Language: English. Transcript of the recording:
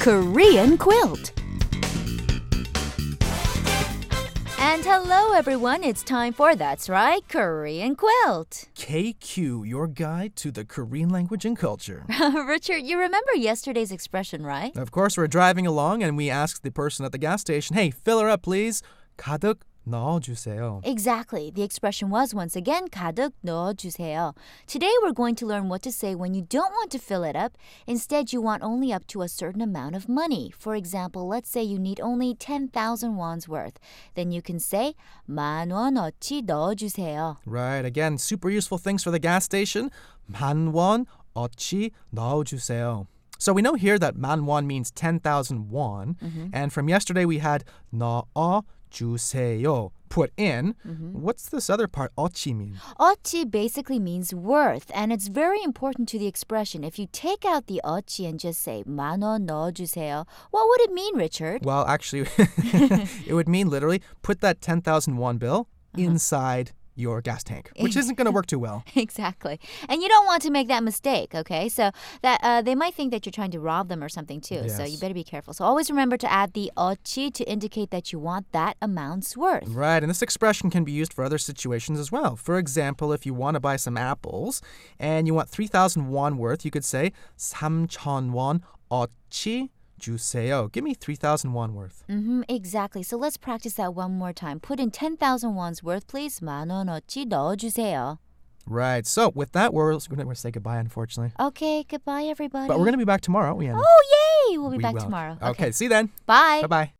Korean quilt. And hello, everyone. It's time for That's Right, Korean Quilt. KQ, your guide to the Korean language and culture. Richard, you remember yesterday's expression, right? of course, we're driving along and we asked the person at the gas station, hey, fill her up, please. 가득 넣어주세요. Exactly. The expression was once again 가득 넣어주세요. Today we're going to learn what to say when you don't want to fill it up. Instead, you want only up to a certain amount of money. For example, let's say you need only 10,000 won's worth. Then you can say 만 원어치 넣어주세요. Right, again, super useful things for the gas station. 만원 어치 넣어주세요. So we know here that 만원 means 10,000 won. And from yesterday we had 넣어 주세요, put in. What's this other part, 어치 mean? 어치 basically means worth, and it's very important to the expression. If you take out the 어치 and just say 만원 넣어주세요, what would it mean, Richard? Well, actually, it would mean literally put that 10,000 won bill inside your gas tank, which isn't going to work too well. exactly. And you don't want to make that mistake, okay? So that uh, they might think that you're trying to rob them or something too. Yes. So you better be careful. So always remember to add the ochi to indicate that you want that amount's worth. Right. And this expression can be used for other situations as well. For example, if you want to buy some apples and you want 3,000 won worth, you could say 3,000 won ochi 치 주세요. Give me 3,000 won worth. hmm exactly. So let's practice that one more time. Put in 10,000 won's worth, please. 만 원어치 넣어주세요. Right, so with that, we're going to say goodbye, unfortunately. Okay, goodbye, everybody. But we're going to be back tomorrow. We, Oh, yay! We'll be we back will. tomorrow. Okay, see you then. Bye. Bye bye.